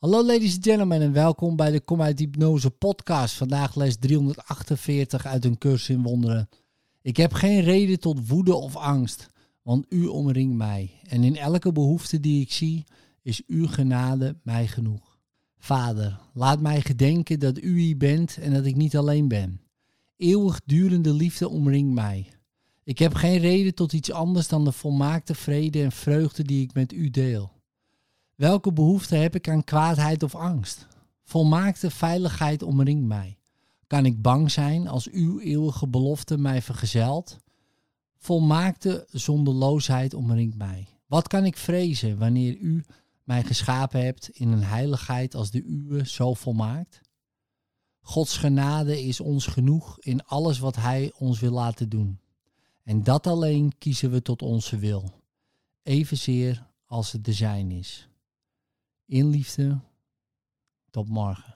Hallo ladies and gentlemen en welkom bij de Kom uit Hypnose podcast. Vandaag les 348 uit een cursus in wonderen. Ik heb geen reden tot woede of angst, want u omringt mij. En in elke behoefte die ik zie, is uw genade mij genoeg. Vader, laat mij gedenken dat u hier bent en dat ik niet alleen ben. Eeuwigdurende liefde omringt mij. Ik heb geen reden tot iets anders dan de volmaakte vrede en vreugde die ik met u deel. Welke behoefte heb ik aan kwaadheid of angst? Volmaakte veiligheid omringt mij. Kan ik bang zijn als uw eeuwige belofte mij vergezelt? Volmaakte zonderloosheid omringt mij. Wat kan ik vrezen wanneer u mij geschapen hebt in een heiligheid als de uwe zo volmaakt? Gods genade is ons genoeg in alles wat Hij ons wil laten doen. En dat alleen kiezen we tot onze wil, evenzeer als het de zijn is. In liefde, tot morgen.